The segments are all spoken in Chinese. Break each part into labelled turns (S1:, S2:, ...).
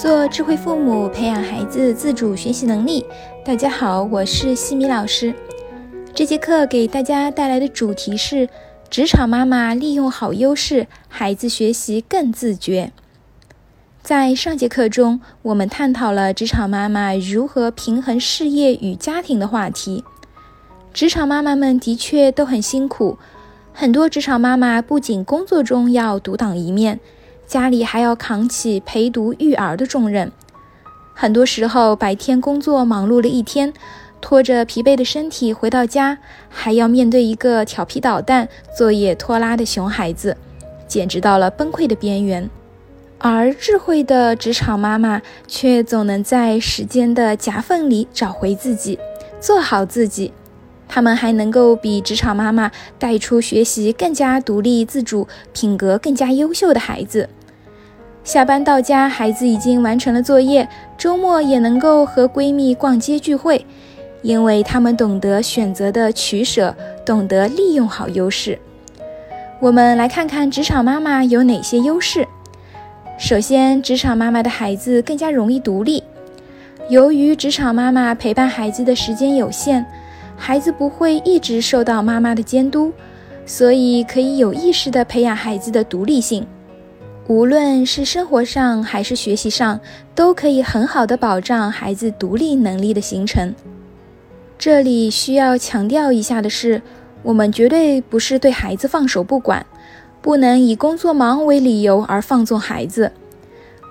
S1: 做智慧父母，培养孩子自主学习能力。大家好，我是西米老师。这节课给大家带来的主题是：职场妈妈利用好优势，孩子学习更自觉。在上节课中，我们探讨了职场妈妈如何平衡事业与家庭的话题。职场妈妈们的确都很辛苦，很多职场妈妈不仅工作中要独当一面。家里还要扛起陪读育儿的重任，很多时候白天工作忙碌了一天，拖着疲惫的身体回到家，还要面对一个调皮捣蛋、作业拖拉的熊孩子，简直到了崩溃的边缘。而智慧的职场妈妈却总能在时间的夹缝里找回自己，做好自己。他们还能够比职场妈妈带出学习更加独立自主、品格更加优秀的孩子。下班到家，孩子已经完成了作业，周末也能够和闺蜜逛街聚会，因为他们懂得选择的取舍，懂得利用好优势。我们来看看职场妈妈有哪些优势。首先，职场妈妈的孩子更加容易独立。由于职场妈妈陪伴孩子的时间有限，孩子不会一直受到妈妈的监督，所以可以有意识地培养孩子的独立性。无论是生活上还是学习上，都可以很好的保障孩子独立能力的形成。这里需要强调一下的是，我们绝对不是对孩子放手不管，不能以工作忙为理由而放纵孩子。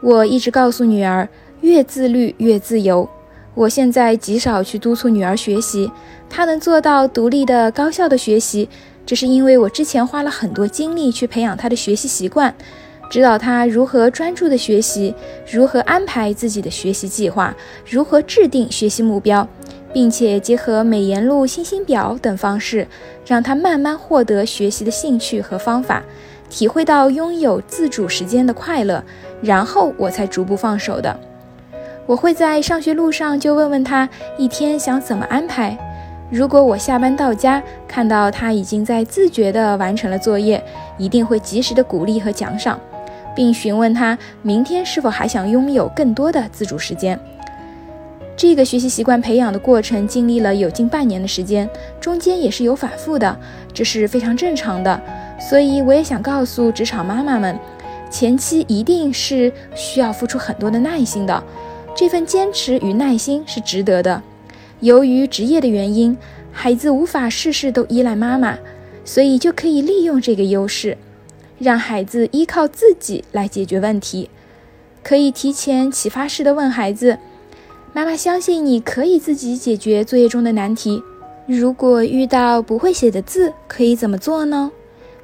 S1: 我一直告诉女儿，越自律越自由。我现在极少去督促女儿学习，她能做到独立的、高效的学习，这是因为我之前花了很多精力去培养她的学习习惯。指导他如何专注的学习，如何安排自己的学习计划，如何制定学习目标，并且结合美颜录、星星表等方式，让他慢慢获得学习的兴趣和方法，体会到拥有自主时间的快乐，然后我才逐步放手的。我会在上学路上就问问他一天想怎么安排。如果我下班到家看到他已经在自觉地完成了作业，一定会及时的鼓励和奖赏。并询问他明天是否还想拥有更多的自主时间。这个学习习惯培养的过程经历了有近半年的时间，中间也是有反复的，这是非常正常的。所以我也想告诉职场妈妈们，前期一定是需要付出很多的耐心的，这份坚持与耐心是值得的。由于职业的原因，孩子无法事事都依赖妈妈，所以就可以利用这个优势。让孩子依靠自己来解决问题，可以提前启发式的问孩子：“妈妈相信你可以自己解决作业中的难题。如果遇到不会写的字，可以怎么做呢？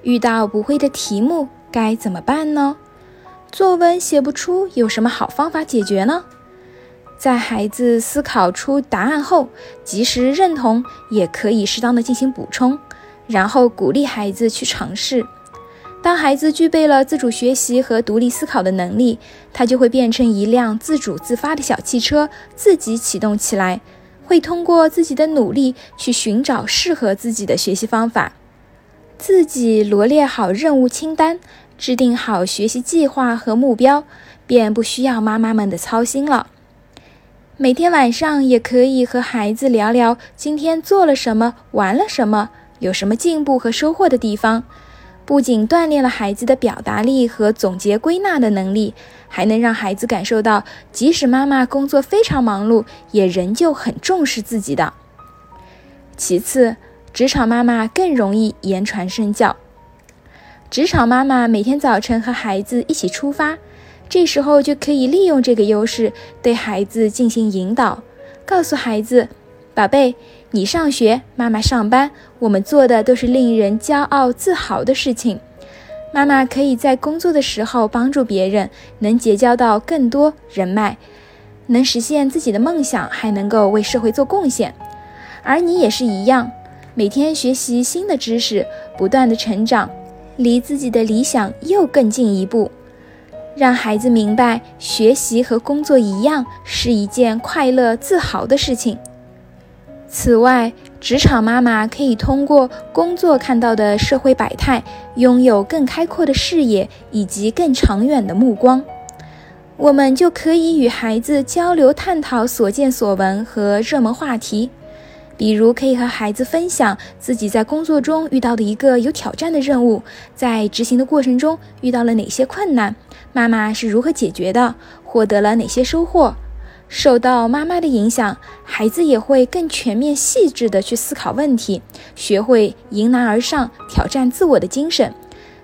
S1: 遇到不会的题目该怎么办呢？作文写不出，有什么好方法解决呢？”在孩子思考出答案后，及时认同，也可以适当的进行补充，然后鼓励孩子去尝试。当孩子具备了自主学习和独立思考的能力，他就会变成一辆自主自发的小汽车，自己启动起来，会通过自己的努力去寻找适合自己的学习方法，自己罗列好任务清单，制定好学习计划和目标，便不需要妈妈们的操心了。每天晚上也可以和孩子聊聊今天做了什么，玩了什么，有什么进步和收获的地方。不仅锻炼了孩子的表达力和总结归纳的能力，还能让孩子感受到，即使妈妈工作非常忙碌，也仍旧很重视自己的。其次，职场妈妈更容易言传身教。职场妈妈每天早晨和孩子一起出发，这时候就可以利用这个优势，对孩子进行引导，告诉孩子：“宝贝。”你上学，妈妈上班，我们做的都是令人骄傲自豪的事情。妈妈可以在工作的时候帮助别人，能结交到更多人脉，能实现自己的梦想，还能够为社会做贡献。而你也是一样，每天学习新的知识，不断的成长，离自己的理想又更进一步。让孩子明白，学习和工作一样，是一件快乐自豪的事情。此外，职场妈妈可以通过工作看到的社会百态，拥有更开阔的视野以及更长远的目光。我们就可以与孩子交流、探讨所见所闻和热门话题。比如，可以和孩子分享自己在工作中遇到的一个有挑战的任务，在执行的过程中遇到了哪些困难，妈妈是如何解决的，获得了哪些收获。受到妈妈的影响，孩子也会更全面、细致地去思考问题，学会迎难而上、挑战自我的精神。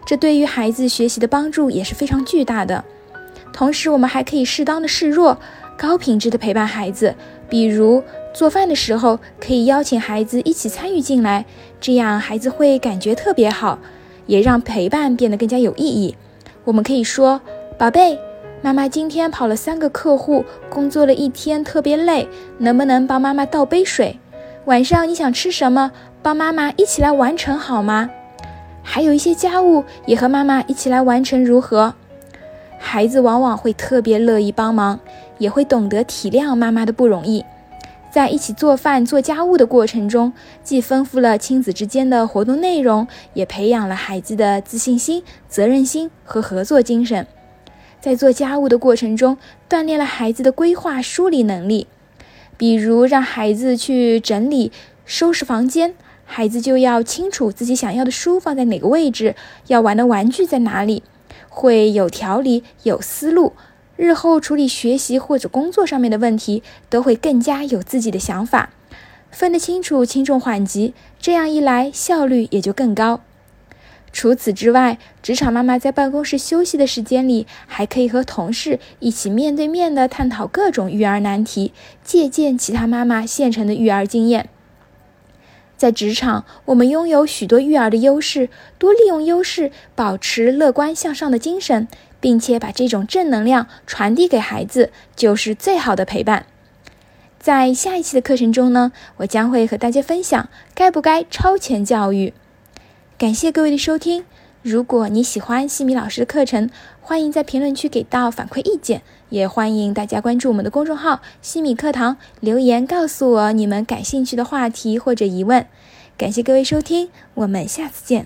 S1: 这对于孩子学习的帮助也是非常巨大的。同时，我们还可以适当的示弱，高品质的陪伴孩子。比如做饭的时候，可以邀请孩子一起参与进来，这样孩子会感觉特别好，也让陪伴变得更加有意义。我们可以说：“宝贝，妈妈今天跑了三个客户，工作了一天，特别累，能不能帮妈妈倒杯水？晚上你想吃什么？帮妈妈一起来完成好吗？还有一些家务，也和妈妈一起来完成，如何？”孩子往往会特别乐意帮忙，也会懂得体谅妈妈的不容易。在一起做饭、做家务的过程中，既丰富了亲子之间的活动内容，也培养了孩子的自信心、责任心和合作精神。在做家务的过程中，锻炼了孩子的规划梳理能力。比如，让孩子去整理、收拾房间，孩子就要清楚自己想要的书放在哪个位置，要玩的玩具在哪里。会有条理、有思路，日后处理学习或者工作上面的问题，都会更加有自己的想法，分得清楚轻重缓急，这样一来效率也就更高。除此之外，职场妈妈在办公室休息的时间里，还可以和同事一起面对面的探讨各种育儿难题，借鉴其他妈妈现成的育儿经验。在职场，我们拥有许多育儿的优势，多利用优势，保持乐观向上的精神，并且把这种正能量传递给孩子，就是最好的陪伴。在下一期的课程中呢，我将会和大家分享该不该超前教育。感谢各位的收听。如果你喜欢西米老师的课程，欢迎在评论区给到反馈意见，也欢迎大家关注我们的公众号“西米课堂”，留言告诉我你们感兴趣的话题或者疑问。感谢各位收听，我们下次见。